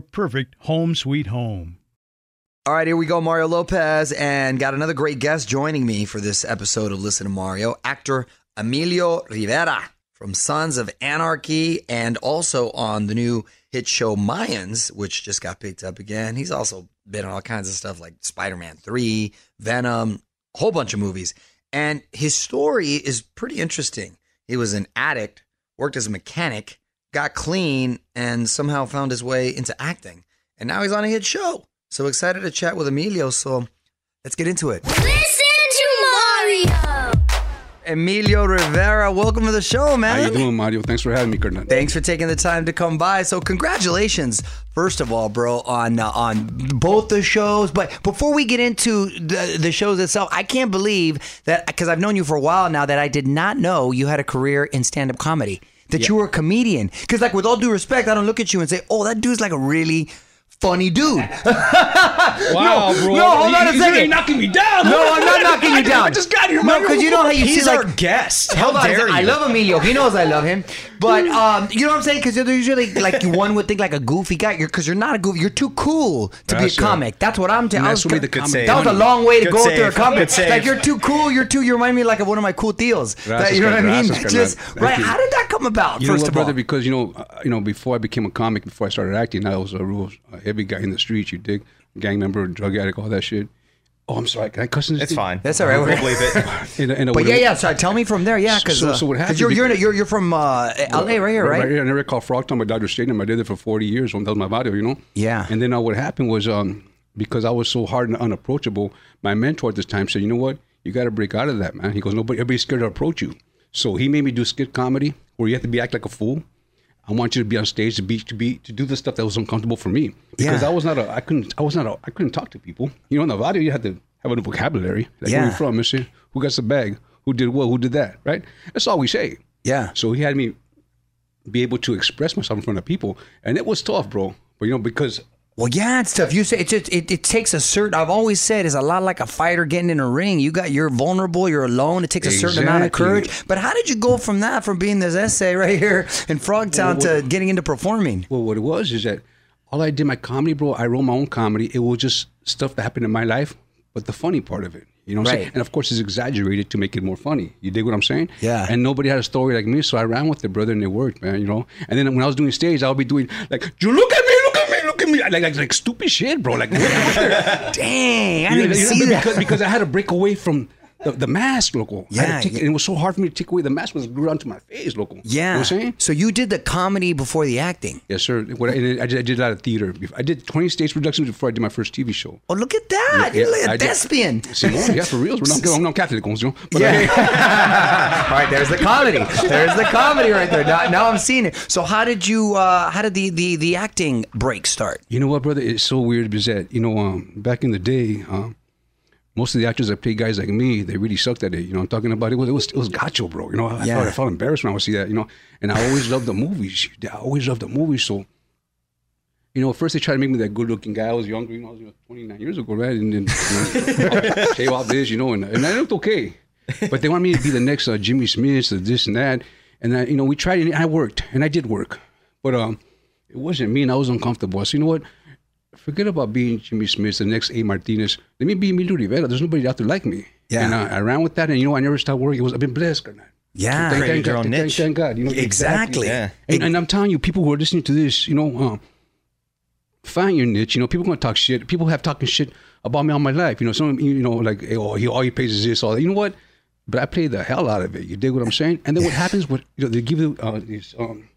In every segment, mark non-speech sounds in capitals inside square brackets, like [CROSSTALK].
perfect home sweet home. All right, here we go. Mario Lopez, and got another great guest joining me for this episode of Listen to Mario. Actor Emilio Rivera from Sons of Anarchy, and also on the new hit show Mayans, which just got picked up again. He's also been on all kinds of stuff like Spider Man 3, Venom, a whole bunch of movies. And his story is pretty interesting. He was an addict, worked as a mechanic, got clean, and somehow found his way into acting. And now he's on a hit show. So excited to chat with Emilio. So let's get into it. Listen to Mario. Emilio Rivera, welcome to the show, man. How you doing, Mario? Thanks for having me, Kernan. Thanks for taking the time to come by. So, congratulations, first of all, bro, on uh, on both the shows. But before we get into the the shows itself, I can't believe that because I've known you for a while now that I did not know you had a career in stand up comedy. That you were a comedian. Because, like, with all due respect, I don't look at you and say, "Oh, that dude's like a really." Funny dude. [LAUGHS] Wow, no, bro. No, hold on a He's second. really knocking me down. No, I'm not knocking you down. I just got here, No, because you know how you He's see our like guest. How Hold on, dare I love Emilio. He knows I love him. But um, you know what I'm saying? Because usually, like, one would think like a goofy guy. You're because you're not a goofy. You're too cool to be a right. comic. That's what I'm telling. That's what the That was a long way to Good go save. through a comic. Like you're too cool. You're too. You remind me like of one of my cool deals. That, you know what I mean? Just right. How did that come about? First of brother? all, Because you know, uh, you know, before I became a comic, before I started acting, I was a real uh, heavy guy in the streets. You dig? Gang member, drug addict, all that shit. Oh, I'm sorry. Can I cuss in this? It's thing? fine. That's all right. We'll believe it. [LAUGHS] And, and, but yeah, yeah. Sorry. Tell me from there. Yeah, because So- so what happened you're you're you're, you're from uh, L.A. right here, right? Right here in an area called Frogtown by Dodger Stadium. I did it for 40 years. That was my barrio, you know? Yeah. And then uh, what happened was um, because I was so hard and unapproachable, my mentor at this time said, you know what? You got to break out of that, man. He goes, nobody, everybody's scared to approach you. So he made me do skit comedy where you have to be act like a fool. I want you to be on stage to be to be to do the stuff that was uncomfortable for me because Yeah. I was not a I couldn't I was not a I couldn't talk to people. You know, in the audio you had to have a vocabulary. Like where Yeah. you from, Mister? Who got the bag? Who did what? Who did that? Right? That's all we say. Yeah. So he had me be able to express myself in front of people, and it was tough, bro. But you know, because Well, yeah, it's tough. You say it, just, it. It takes a certain. I've always said it's a lot like a fighter getting in a ring. You got you're vulnerable. You're alone. It takes a certain amount of courage. But how did you go from that, from being this essay right here in Frogtown, to getting into performing? well, what it was is that all I did my comedy, bro. I wrote my own comedy. It was just stuff that happened in my life, but the funny part of it. You know what I'm Right. saying? And of course, it's exaggerated to make it more funny. You dig what I'm saying? Yeah. And nobody had a story like me, so I ran with it, brother, and it worked, man. You know. And then when I was doing stage, I would be doing like, "You look at me, at me, look at me," like like, like stupid shit, bro. Like, [LAUGHS] Dang, I didn't even see that. because, because I had to break away from the, the mask, local. Yeah, take, yeah. it was so hard for me to take away the mask was glued onto my face, local. yeah. You know what I'm saying? So you did the comedy before the acting. Yes, sir. What I, I, did, I did a lot of theater. I did 20 stage productions before I did my first TV show. Oh, look at that! Yeah, You're like a I thespian. Simone, yeah, for real. We're not, I'm not Catholic, you know. But Yeah. [LAUGHS] [LAUGHS] All right, there's the comedy. There's the comedy right there. Now, now I'm seeing it. So how did you? Uh, how did the, the the acting break start? you know what, brother? It's so weird because that, you know, um, back in the day, um, most of the actors that play guys like me, they really sucked at it. You know, I'm talking about it was it was it was gacho, bro. You know, I, Yeah. felt, I felt embarrassed when I would see that. You know, and I always loved the movies. I always loved the movies. So, you know, first they tried to make me that good-looking guy. I was younger, you know, I was 29 years ago, right? And then you know, shave off this, you know, and, and I looked okay. But they wanted me to be the next uh, Jimmy Smits, or this and that. And I, you know, we tried and I worked, and I did work, but um, it wasn't me, and I was uncomfortable. So you know what? Forget about being Jimmy Smits, the next A. Martinez. Let me be Emilio Rivera. There's nobody out there like me. Yeah. And uh, I ran with that, and you know, I never stopped working. It was I've been blessed, Karnal. Yeah. Thank, thank God, own thank, thank God. You know, Exactly. Yeah. And, and I'm telling you, people who are listening to this, you know, uh, find your niche. You know, people going to talk shit. People have talking shit about me all my life. You know, some, you know, like, hey, oh, he all he pays is this, all that. You know what? But I play the hell out of it. You dig what I'm saying? And then what happens? What you know, they give you uh, these. Um,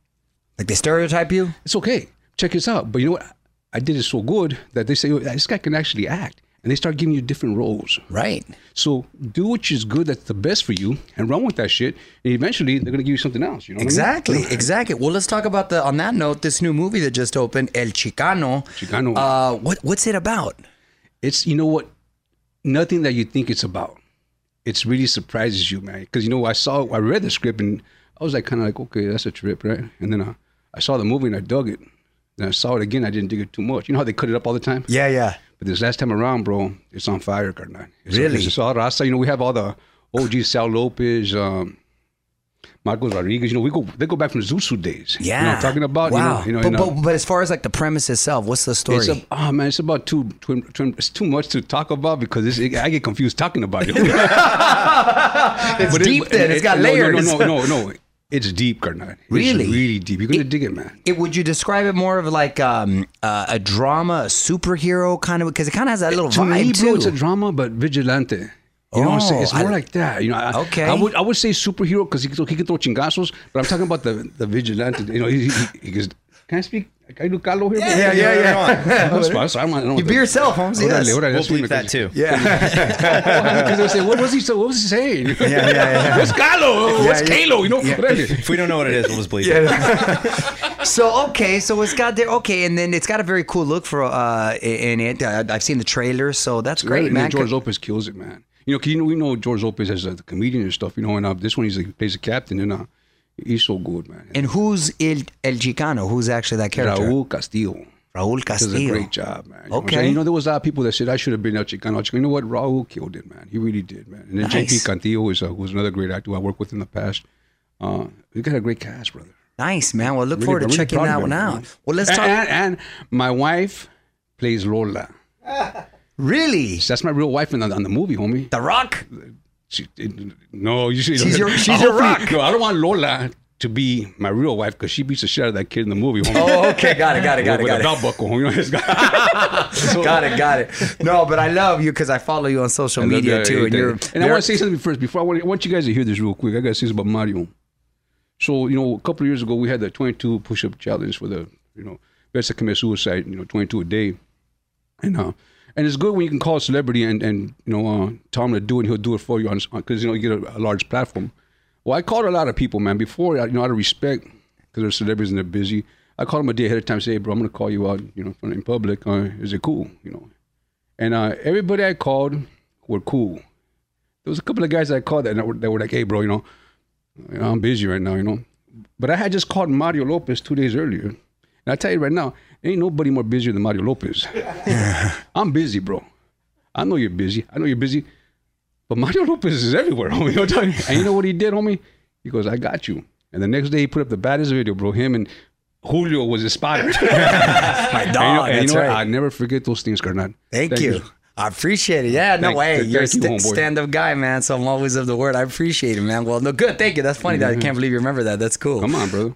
Like they stereotype you? it's okay. Check this out. But you know what? I did it so good that they say "Oh, this guy can actually act, and they start giving you different roles. Right. So do what is good, that's the best for you, and run with that shit. And eventually, they're gonna give you something else. You know? what I mean? Exactly, exactly. Well, let's talk about the on that note, this new movie that just opened, El Chicano. Chicano. Uh, what what's it about? it's you know what nothing that you think it's about it's really surprises you man because you know i saw i read the script and i was like kind of like okay that's a trip right and then uh, i saw the movie and i dug it then i saw it again i didn't dig it too much you know how they cut it up all the time Yeah, yeah. but this last time around bro it's on fire carnal. It's, Really? it's all raza you know we have all the og sal lopez um Marcos Rodriguez, you know, we go they go back from the Zusu days. Yeah. You know what I'm talking about? Wow. You know, you know but, and, but, but as far as like the premise itself, what's the story? it's a, oh man, it's about too, too, too it's too much to talk about because it's, it, I get confused talking about it. [LAUGHS] it's But it- deep then. it- It's got no, no, layers. No, no, no, no. It's deep, Karnat. It's Really? really deep. You're gonna dig it, man. It, would you describe it more of like um, uh, a drama, a superhero kind of? Because it kind of has that little To vibe me, too. bro, it's a drama, but vigilante. You know what I'm saying? Oh, It's more I- like that. You know, I, Okay. I would I would say superhero because he, can- he can throw chingazos, but I'm talking about the the vigilante. You know, he, he, he goes, can I speak? Can I do Caló here? bro?" yeah, yeah, yeah. That's fine. So I'm, I don't You be the- yourself, Holmes. Yes. órale, We'll that's bleep that too. Yeah. [LAUGHS] Because they say, what was he? So, what was he saying? yeah, yeah. yeah. What's Caló? What's yeah. Caló? You know, órale. If we don't know what it is, we'll just bleep it. [LAUGHS] So okay, so it's got there. Okay, and then it's got a very cool look for uh in it. I've seen the trailer, so that's great, Right, man. And George Lopez kills it, man. You know, 'cause you know, we know George Lopez as a comedian and stuff. You know, and uh, this one he's like, plays a captain, and uh, he's so good, man. And who's El El Chicano? Who's actually that character? Raúl Castillo Raúl Castillo. does a great job, man. You know Okay. saying? You know, there was a lot of people that said I should have been El Chicano. You know what? Raúl killed it, man. He really did, man. And then Nice. JP Cantillo is uh, was another great actor I worked with in the past. Uh, we got a great cast, brother. Nice man. Well, look Really- forward to really checking that one man. out. Well, let's And, talk. and, and my wife plays Lola. really, That's my real wife in the, on the movie, homie. The Rock. She, no, you should. She's your- [LAUGHS] she's your rock. No, I don't want Lola to be my real wife because she beats the shit out of that kid in the movie. homie. Oh, okay, got it, got it, got it, got it. belt buckle, you [LAUGHS] know, it's got- So- [LAUGHS] got it, got it. No, but I love you because I follow you on social media that. too, and you're. And I want to say something first before I want, I want you guys to hear this real quick. I got to say this about Mario. So you know, a couple of years ago, we had the 22 push-up challenge for the you know best to commit suicide. You know, 22 a day, and uh, and it's good when you can call a celebrity and and you know uh, tell him to do it. and He'll do it for you on because you know you get a, a large platform. Well, I called a lot of people, man. Before you know, out of respect, because they're celebrities and they're busy. I called them a day ahead of time. Say, hey, bro, I'm gonna call you out. You know, in public. Uh, is it cool? You know, and uh, everybody I called were cool. There was a couple of guys I called that were, that were like, "Hey, bro, you know, you know, I'm busy right now, you know." But I had just called Mario Lopez two days earlier, and I tell you right now, ain't nobody more busier than Mario Lopez. [LAUGHS] I'm busy, bro. I know you're busy. I know you're busy, but Mario Lopez is everywhere, [LAUGHS] homie. You. And you know what he did, homie? He goes, "I got you." And the next day, he put up the baddest video, bro. Him and Julio was spotter. [LAUGHS] My And you know, dog. and you know right. I never forget those things, Carnat. Thank, you. I appreciate it. Yeah, no way. thank You're a st- homeboy. stand-up guy, man. So I'm always of the word. I appreciate it, man. Well, no, good. Thank you. That's funny. That I mm-hmm. can't believe you remember that. That's cool. Come on, brother.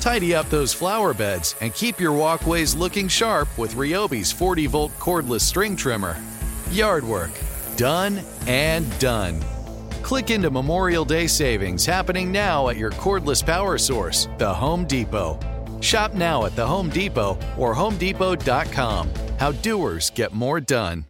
Tidy up those flower beds and keep your walkways looking sharp with Ryobi's 40 volt cordless string trimmer. Yard work, done and done. Click into Memorial Day savings happening now at your cordless power source, the Home Depot. Shop now at the Home Depot or HomeDepot.com. How doers get more done.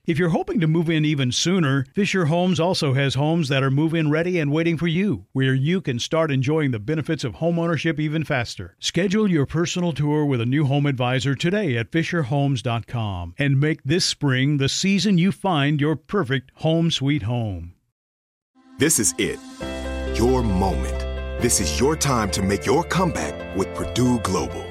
If you're hoping to move in even sooner, Fisher Homes also has homes that are move in ready and waiting for you, where you can start enjoying the benefits of homeownership even faster. Schedule your personal tour with a new home advisor today at FisherHomes.com and make this spring the season you find your perfect home sweet home. This is it. Your moment. This is your time to make your comeback with Purdue Global.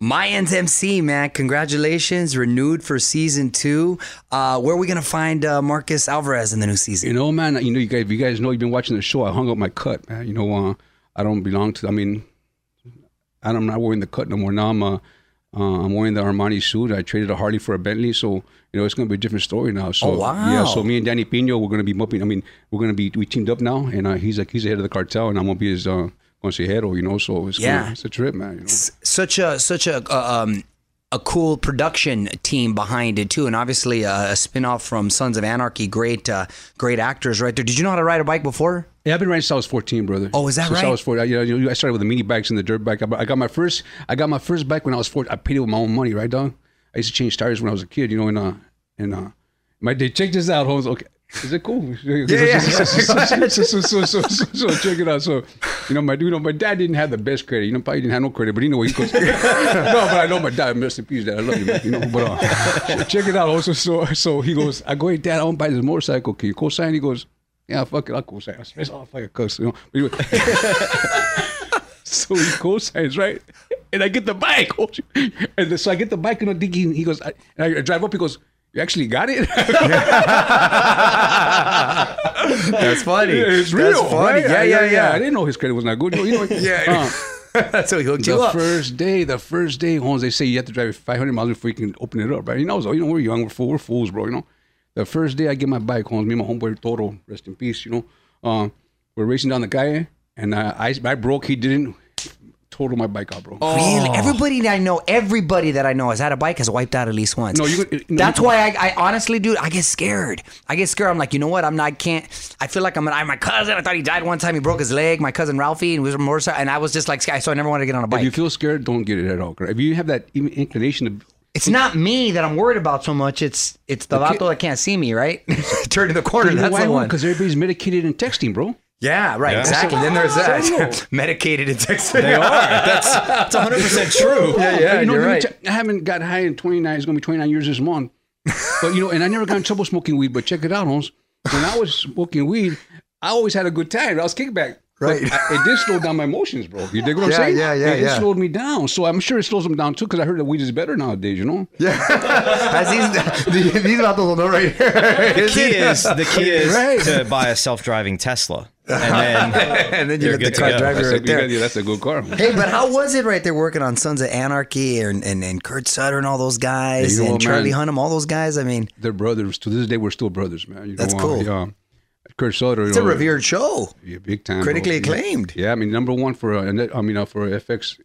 Mayans MC, man, congratulations, renewed for season two. Uh, where are we gonna find uh, Marcus Alvarez in the new season? You know, man. You know, you guys, you guys know you've been watching the show. I hung up my cut, man. You know, uh, I don't belong to. I mean, I'm not wearing the cut no more. Now I'm, uh, uh, I'm wearing the Armani suit. I traded a Harley for a Bentley, so you know it's going to be a different story now. So Oh, wow. yeah. So me and Danny Pino, we're going to be mupping. I mean, we're going to be we teamed up now, and uh, he's like he's the head of the cartel, and I'm going to be his uh, consejero. You know, so it's Yeah. gonna- it's a trip, man. You know? such a such a uh, um, a cool production team behind it too, and obviously a, a spinoff from Sons of Anarchy. Great, uh, great actors right there. Did you know how to ride a bike before? Yeah, I've been riding since I was 14, brother. Oh, is that since right? I was 14. I, you know, I started with the mini bikes and the dirt bike. I, I got my first, I got my first bike when I was 14. I paid it with my own money, right, dog? I used to change tires when I was a kid, you know, and uh, and uh, my day. Check this out, Holmes. Okay, is it cool? [LAUGHS] Yeah, yeah. [LAUGHS] so, so, so, so, so, check it out. So, you know, my you know, my dad didn't have the best credit. You know, probably didn't have no credit, but you know, he goes. [LAUGHS] no, but I know my dad. Rest in peace, dad. I love you, man. You know, but uh, check it out. Also, so so he goes. I go, hey, dad, I want to buy this motorcycle. Can you co-sign? He goes. Yeah, fuck it, I'll co-sign. I said, oh, fuck a cuss, you know. Anyway. so he co-signs, right? And I get the bike. And so I get the bike and I'm thinking, he goes, I, and I drive up, he goes, you actually got it? [LAUGHS] That's funny. it's That's real. funny. right? Yeah, yeah, yeah. I didn't know his credit was not good. You know, [LAUGHS] Yeah. uh, [LAUGHS] That's how he hooked you the up. first day, the first day, Holmes, they say you have to drive 500 miles before you can open it up, right? You know, so, you know, we're young, we're, fool, we're fools, bro, you know. The first day I get my bike, Holmes, me and my homeboy Toro, rest in peace, you know. Uh, we're racing down the calle, and uh, I, I broke, he didn't. Total my bike out, bro. Oh. Really? Oh. Everybody that I know, everybody that I know has had a bike has wiped out at least once. No, you- no, That's you- why I, I honestly, dude, I get scared. I get scared. I'm like, you know what? I'm not. I can't. I feel like I'm. I, my cousin. I thought he died one time. He broke his leg. My cousin Ralphie, and we was more. And I was just like, so I never wanted to get on a bike. If you feel scared, don't get it at all. If you have that even inclination to, it's not me that I'm worried about so much. It's it's the Okay. vato that can't see me, right? [LAUGHS] Turning the corner. you That's why? the one. Because everybody's medicated and texting, bro. Yeah, right. Yeah. Exactly. Then there's I don't that. [LAUGHS] Medicated and texting. They are. That's that's 100 percent true. Yeah, yeah. You know, you're right. tell- I haven't got high in 29. It's going to be 29 years this month. But, you know, and I never got in trouble smoking weed. But check it out, Holmes. When I was smoking weed, I always had a good time. I was kickback. Right. I, it did slow down my emotions, bro. You dig what I'm Yeah, saying? yeah, yeah, It, it slowed me down. So I'm sure it slows them down too because I heard that weed is better nowadays, you know? [LAUGHS] As these, these vatos will know right here. The key is the key is [LAUGHS] Right. to buy a self-driving Tesla, and [LAUGHS] then and then you You're the car go. drive you That's, right a, there. yeah, that's a good car. Hey, but how was it right there working on Sons of Anarchy and, and, and Kurt Sutter and all those guys Yeah, you know and what, Charlie man? Hunnam, all those guys? I mean, They're brothers. To this day, we're still brothers, man. You That's know, cool. Uh, yeah. Kurt Sutter. it's a revered show. Yeah, big time. Critically bro. Acclaimed. Yeah, I mean number one for uh, I mean uh, for FX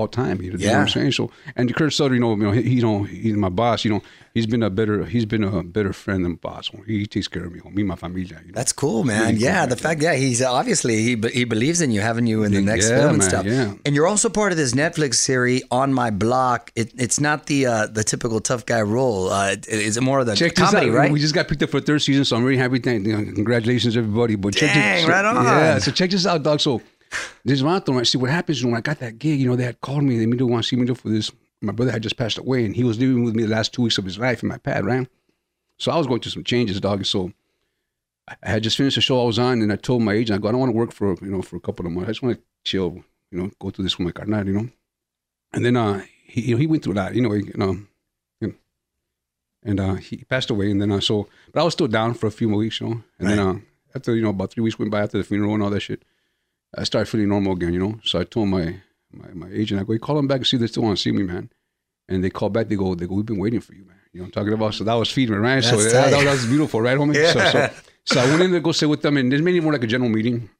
all time. You know, Yeah. what I'm saying? So, and Kurt Sutter, you know, you know, he, you know, he's my boss. You know, he's been a better, he's been a better friend than boss. He takes care of me, me my familia. You know? That's cool, man. Really yeah, the fact, yeah, he's obviously he he believes in you, having you in the next Yeah, film and man, stuff. yeah. And you're also part of this Netflix series on my block. It, it's not the uh, the typical tough guy role. Uh, it- it's more of the Check this comedy, out. right? We just got picked up for third season, so I'm really happy. Thank, you know, congratulations, everybody. But check Dang, this, right on. Yeah, so check this out, dog. So this is what I see what happens when I got that gig. You know, they had called me. They me to want to see me do for this. My brother had just passed away, and he was living with me the last two weeks of his life in my pad, right? So I was going through some changes, dog. So I had just finished the show I was on, and I told my agent, I go, I don't want to work for you know for a couple of months. I just want to chill, you know, go through this with my carnal, you know. And then uh, he you know, he went through that, you know, you know, and uh, he passed away. And then uh, so, but I was still down for a few more weeks, you know. And then uh, after you know about three weeks went by after the funeral and all that shit, I started feeling normal again, you know. So I told my my, my agent, I go, hey, call them back and see if they still want to see me, man. And they call back, they go, they go, we've been waiting for you, man. You know, what I'm talking about. So that was feeding me, right? so That's that, that was beautiful, right, homie? So, so, so I went in to go sit with them, and this made it more like a general meeting.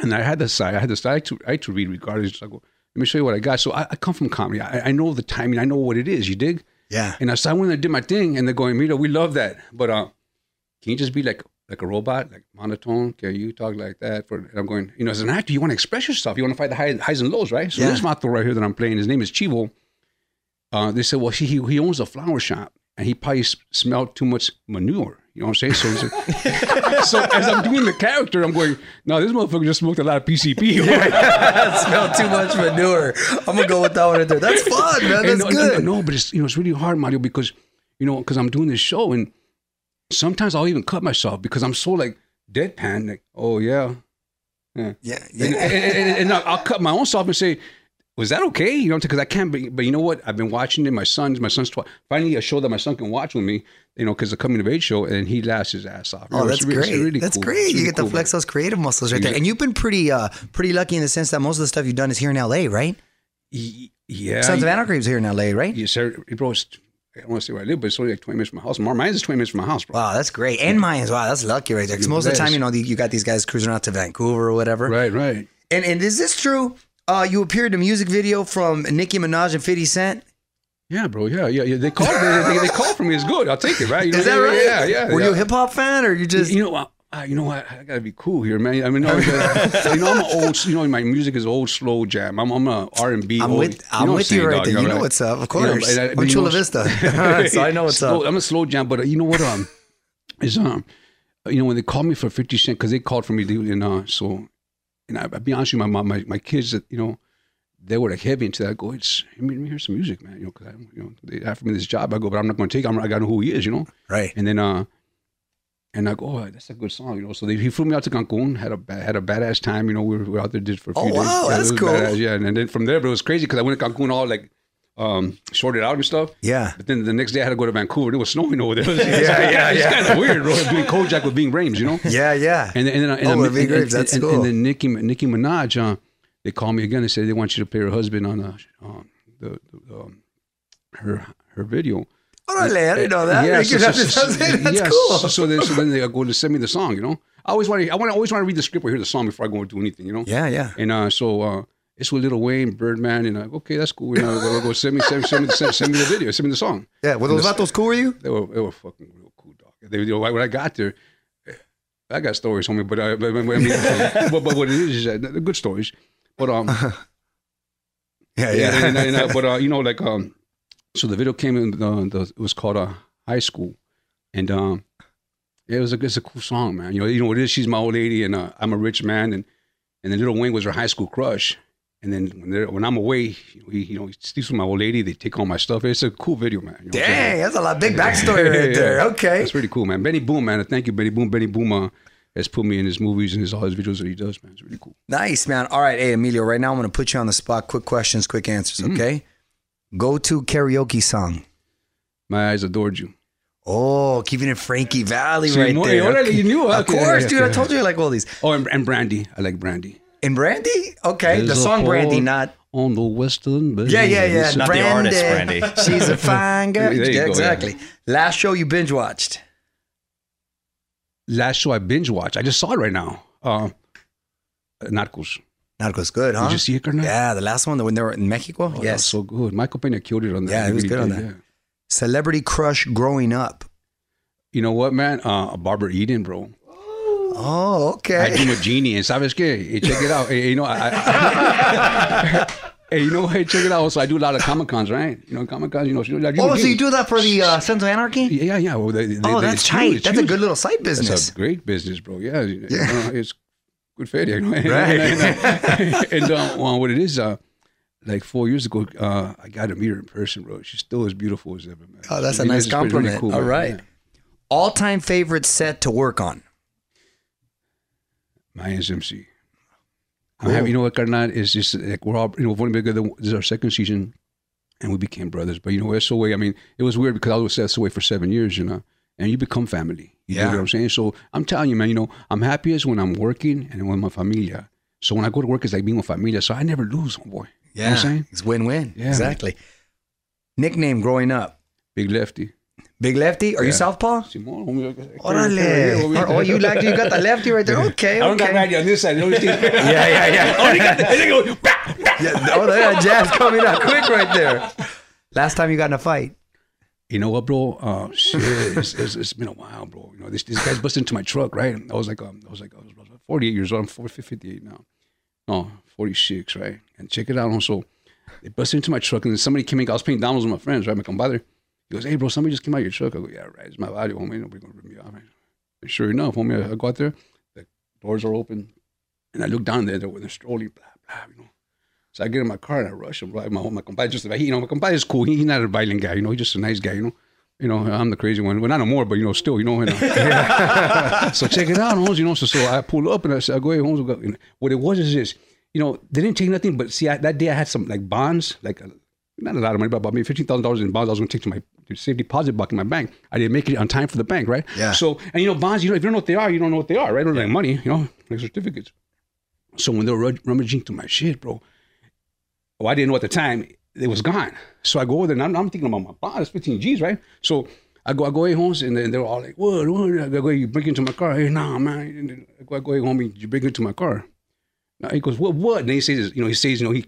And I had the side, I had the side to, I had to read regardless. So I go, let me show you what I got. So I, I come from comedy. I, I know the timing. I know what it is. You dig? yeah. And I so I went and did my thing, and they're going, Mito, we love that, but uh, can you just be like like a robot, like monotone? Can you talk like that? For and I'm going, you know, as an actor, you want to express yourself. You want to fight the high, highs and lows, right? So Yeah. this vato right here that I'm playing, his name is Chivo. Uh, they said, well, he he owns a flower shop, and he probably smelled too much manure. You know what I'm saying? So, [LAUGHS] so, as I'm doing the character, I'm going, no, this motherfucker just smoked a lot of PCP. [LAUGHS] [LAUGHS] Smell too much manure. I'm gonna go with that one right there. That's fun, man. That's no, good. No, no, but it's you know it's really hard, Mario, because you know because I'm doing this show and sometimes I'll even cut myself because I'm so like deadpan, like oh yeah, yeah, Yeah, and, yeah. and, and- and I'll, I'll cut my own self and say. Was that okay? You know, because I can't. Be, but you know what? I've been watching it. My son's, my son's tw- finally a show that my son can watch with me. You know, because the coming of age show, and he laughs his ass off. Oh, that's great. really that's cool. great. It's you get cool, to flex man. those creative muscles right there. And you've been pretty uh pretty lucky in the sense that most of the stuff you've done is here in LA, right? Yeah, Sons of Anarchy was here in LA, right? Yes, sir. Bro, it's, I don't want to say where I live, but it's only like 20 minutes from my house. Mine's is 20 minutes from my house, bro. Wow, that's great. And Mayans, wow, that's lucky right there. Because most of the time, you know, the- you got these guys cruising out to Vancouver or whatever. Right, right. And and is this true? Uh, you appeared in a music video from Nicki Minaj and 50 Cent. Yeah, bro. Yeah, yeah, yeah. They called. they, they, they called for me. It's good. I'll take it. Right? You know, Is that yeah, right? Yeah, yeah. Were yeah. you a hip hop fan or you just? You know Uh, you know what? I gotta be cool here, man. I mean, no, [LAUGHS] you know, I'm an old. You know, my music is old, slow jam. I'm, I'm a R and B. I'm old- with- you I'm know with you saying, right dog, there. You know right? what's up, of You know, course. and I- I'm Chula know, Vista. [LAUGHS] [LAUGHS] So I know what's slow, up. I'm a slow jam, but uh, you know what? Um, is um, you know when they called me for Fifty Cent because they called for me, they- and uh, so, and I, I'll be honest with you, my mom, my my kids, that you know, they were like heavy into that. I go, it's let me, let me hear some music, man. You know, because I, you know, they offered me this job. I go, but I'm not going to take. it. I'm, I got to know who he is, you know. Right. And then uh, and I go, oh, that's a good song, you know. So they, he flew me out to Cancun, had a had a badass time, you know. We were, we were out there did for a few Oh, days. wow, Yeah, that's cool. badass, yeah, and, then from there, but it was crazy because I went to Cancun all like um sorted out and stuff. Yeah. But then the next day I had to go to Vancouver. It was snowing over there. [LAUGHS] yeah, yeah, yeah. It's kind of weird, bro. Doing Kojak with Ving Rhames, you know. [LAUGHS] Yeah, yeah. And then, and then, and, Oh, and, and, that's and, cool. and then Nicki Nicki Minaj, uh, they called me again. They said they want you to play her husband on uh, um, the, the um, her her video. Orale, I didn't know that. Yeah, Thank you. That's, that's, yeah, cool. So, so then, so then they go to send me the song. You know, I always want to, I want to always want to read the script or hear the song before I go and do anything. You know. Yeah, yeah. And uh, so uh, it's with Lil Wayne, Birdman, and uh, okay, that's cool. You know, go, go send me, send, me- send me, send, send me the video, send me the song. Yeah, were those And vatos cool with you? They were, they were fucking real cool, dog. They, you know, when I got there, I got stories, homie, but, uh, but, I mean, [LAUGHS] but, but what it is is that they're good stories. But um, [LAUGHS] Yeah, yeah, and, and, uh, but uh, you know, like um, so the video came in. The, the it was called uh, High School, and um, it was a it's a cool song, man. You know, you know what it is. She's my old lady, and uh, I'm a rich man, and and then Lil Wayne was her high school crush. And then when they're, when I'm away, he, you know, he sleeps with my old lady. They take all my stuff. It's a cool video, man. You know? Dang, that's a lot. Big backstory right [LAUGHS] there. Okay. That's pretty cool, man. Benny Boom, man. Thank you, Benny Boom. Benny Boom uh, has put me in his movies and his all his videos that he does, man. It's really cool. Nice, man. All right, hey, Emilio, right now I'm going to put you on the spot. Quick questions, quick answers, Mm-hmm. Okay? Go to karaoke song. My eyes adored you. Oh, keeping it Frankie Valli See, right more- there. already Okay. you knew, Of course, yeah, dude. I told you I like all these. Oh, and, and Brandy. I like Brandy. And Brandy? Okay. the There's a song Brandy, not. on the western. Bay. Yeah, yeah, yeah. Not the artist, Brandy. [LAUGHS] She's a fine girl. There you Yeah, go, yeah. exactly. Last show you binge watched. Last show I binge watched. I just saw it right now. Uh, Narcos. Narcos good, huh? Did you see it, Carnal? Yeah, the last one when they were in Mexico. Oh, yes. so good. Michael Pena killed it on that. Yeah, he was good on that. yeah. Celebrity crush growing up. You know what, man? Uh, Barbara Eden, bro. Oh, okay. I dream a Jeannie, and sabes qué? Hey, check it out. Hey, you know, I, I [LAUGHS] hey, you know, hey, check it out. So I do a lot of comic cons, right? You know, comic cons. You know, so I dream a Oh, so you do that for the uh, Sons of Anarchy? Yeah, yeah, yeah. Well, they, they, Oh, they- that's tight. huge, That's a good little side business. That's a great business, bro. Yeah, you Yeah. know, it's good for [LAUGHS] you. know? And, Right. and, and, uh, well, what it is, uh, like four years ago, uh, I got to meet her in person, bro. She's still as beautiful as ever, man. Oh, that's a nice pretty- really compliment. cool, All man. right. Yeah. All time favorite set to work on. Mayans MC. I'm happy. You know what, Carnal? It's just like we're all, you know, we've only been together. This is our second season, and we became brothers. But you know, SOA. I mean, it was weird because I was with SOA for seven years, you know, and you become family. You Yeah. know what I'm saying? So I'm telling you, man. You know, I'm happiest when I'm working and with my familia. So when I go to work, it's like being with familia. So I never lose, homeboy. You know what Yeah, I'm saying? it's win-win. Yeah. Exactly. Nickname growing up. Big lefty. Big lefty? Are you Yeah. southpaw? Simón. Orale. Oh, you like you got the lefty right there. Okay, [LAUGHS] I don't got okay. Randy on this side. You [LAUGHS] Yeah, yeah, yeah. [LAUGHS] Oh, they got the, and they go, bah, bah. yeah. Oh, they got jazz coming out quick right there. Last time you got in a fight. You know what, bro? Uh, shit, it's, it's, it's been a while, bro. You know, this this guy's busted into my truck, right? I was like, um, I was like, I was 48 years old. I'm 40, 58 now. No, 46, right? And check it out. Also, they busted into my truck, and then somebody came in. I was playing dominoes with my friends, right? My compadre. He goes, "Hey, bro, somebody just came out your truck." I go, "Yeah, right. It's my body, homie. Nobody gonna rip me off." And sure enough, homie, I, I go out there. The doors are open, and I look down there. They're a trolley, blah blah, you know. So I get in my car and I rush him. Right, my my compadre just you know, my compadre is cool. He, he's not a violent guy, you know. He's just a nice guy, you know. You know, I'm the crazy one. Well, not no more, but you know, still, you know. You uh, know. [LAUGHS] so check it out, Holmes. You know, so so I pull up and I said, I go, hey, Holmes. Go. And what it was is this, you know, they didn't take nothing, but see, I, that day I had some like bonds, like a, not a lot of money, but about maybe fifteen thousand dollars in bonds. I was going to take to my safe deposit box in my bank. I didn't make it on time for the bank, right? Yeah. So and you know, bonds, you know, if you don't know what they are, you don't know what they are, right? They're like money, you know, like certificates. So when they were rummaging through my shit, bro, well, I didn't know at the time it was gone. So I go over there and I'm, I'm thinking about my bond. It's 15 G's, right? So I go, I go, hey, Holmes, and then they're all like, what, what? I go, you it into my car. Hey, nah, man. And I go, I go, hey, homie, you bring it to my car. Now he goes, what, what? And then he says, you know, he says, you know, he,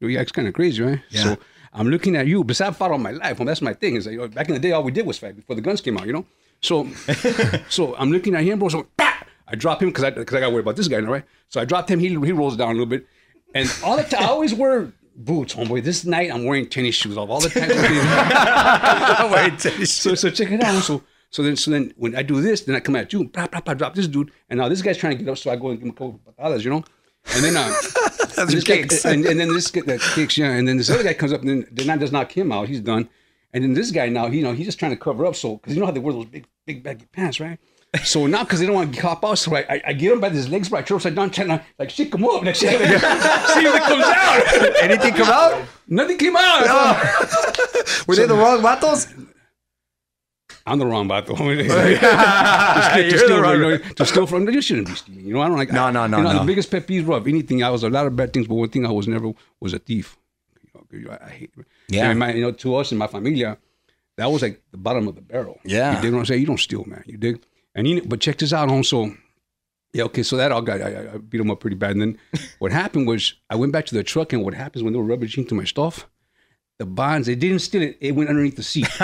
you know, he acts kind of crazy, right? Yeah. So I'm looking at you, but I've fought all my life. Well, that's my thing. Is like, you know, back in the day, all we did was fight before the guns came out, you know? So, [LAUGHS] so I'm looking at him, bro. So, bah! I drop him because I, cause I got worried about this guy, right? So I dropped him. He, he rolls down a little bit. And all the time, I always wear boots, homeboy. This night, I'm wearing tennis shoes off all the time. [LAUGHS] I'm wearing tennis shoes. So, so check it out. So, so then, so then, when I do this, then I come at you, blah, blah, blah, drop this dude, and now this guy's trying to get up, so I go and give him a couple of patadas, you know. And then, uh, [LAUGHS] and this guy, kicks. and, and then this guy that kicks, yeah, and then this other guy comes up, and then, then that does knock him out. He's done. And then this guy now, he, you know, he's just trying to cover up, so because you know how they wear those big, big baggy pants, right? So now, because they don't want to cop out, so I, I, I get him by his legs, but I turn upside down, trying to like shake him up, like [LAUGHS] see if it comes out. Anything come out? Nothing came out. [LAUGHS] Were they the wrong vatos? I'm the wrong vato. [LAUGHS] just, to, You're steal, the wrong- you know, to steal from. You shouldn't be stealing. You know, I don't like. No, no, no, You know, no. the biggest pet peeve of anything. I was a lot of bad things, but one thing I was never was a thief. You know, I, I hate. Yeah. And my, you know, to us and my familia, that was like the bottom of the barrel. Yeah. You dig what I'm saying? You don't steal, man. You dig? And you, but check this out, home. So, yeah, okay. So that all got. I, I- beat him up pretty bad. And then [LAUGHS] what happened was I went back to the truck, and what happens when they were rubbaging to my stuff. The bonds, they didn't steal it. It went underneath the seat. [LAUGHS]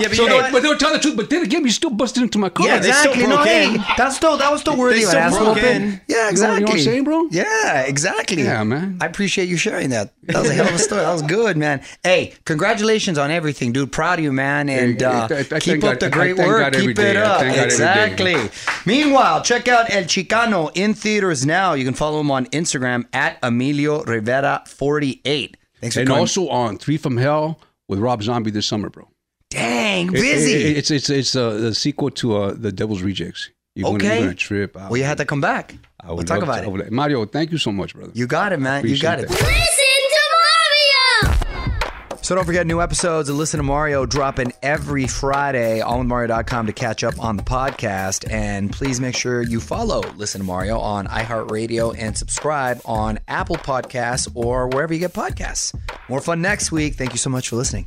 Yeah, but So you know they- what? but they were telling the truth. But then again, you still busted into my car. Yeah, they still exactly. No, hey, that's still that was still worthy of an still ass broke in. Yeah, You know- exactly. you know what I'm saying, bro? Yeah, exactly. Yeah, man. I appreciate you sharing that. That was a hell of a story. That was good, man. Hey, congratulations on everything, dude. Proud of you, man. And uh, I- I thank keep up God- the I great work. God every Keep it day. I up. thank God every day. Exactly. Meanwhile, check out El Chicano in theaters now. You can follow him on Instagram at Emilio Rivera 48. Thanks for And coming. also on Three from Hell with Rob Zombie this summer, bro. Dang, busy. it- it's it's it's uh, the sequel to uh, the Devil's Rejects. You're gonna, Okay. you're gonna trip. out. well, you had to come back. I We'll talk about to- it. would- Mario, thank you so much, brother. You got it, man. You got it. Listen to Mario! So don't forget new episodes of Listen to Mario dropping every Friday on Mario.com to catch up on the podcast. And please make sure you follow Listen to Mario on iHeartRadio and subscribe on Apple Podcasts or wherever you get podcasts. More fun next week. Thank you so much for listening.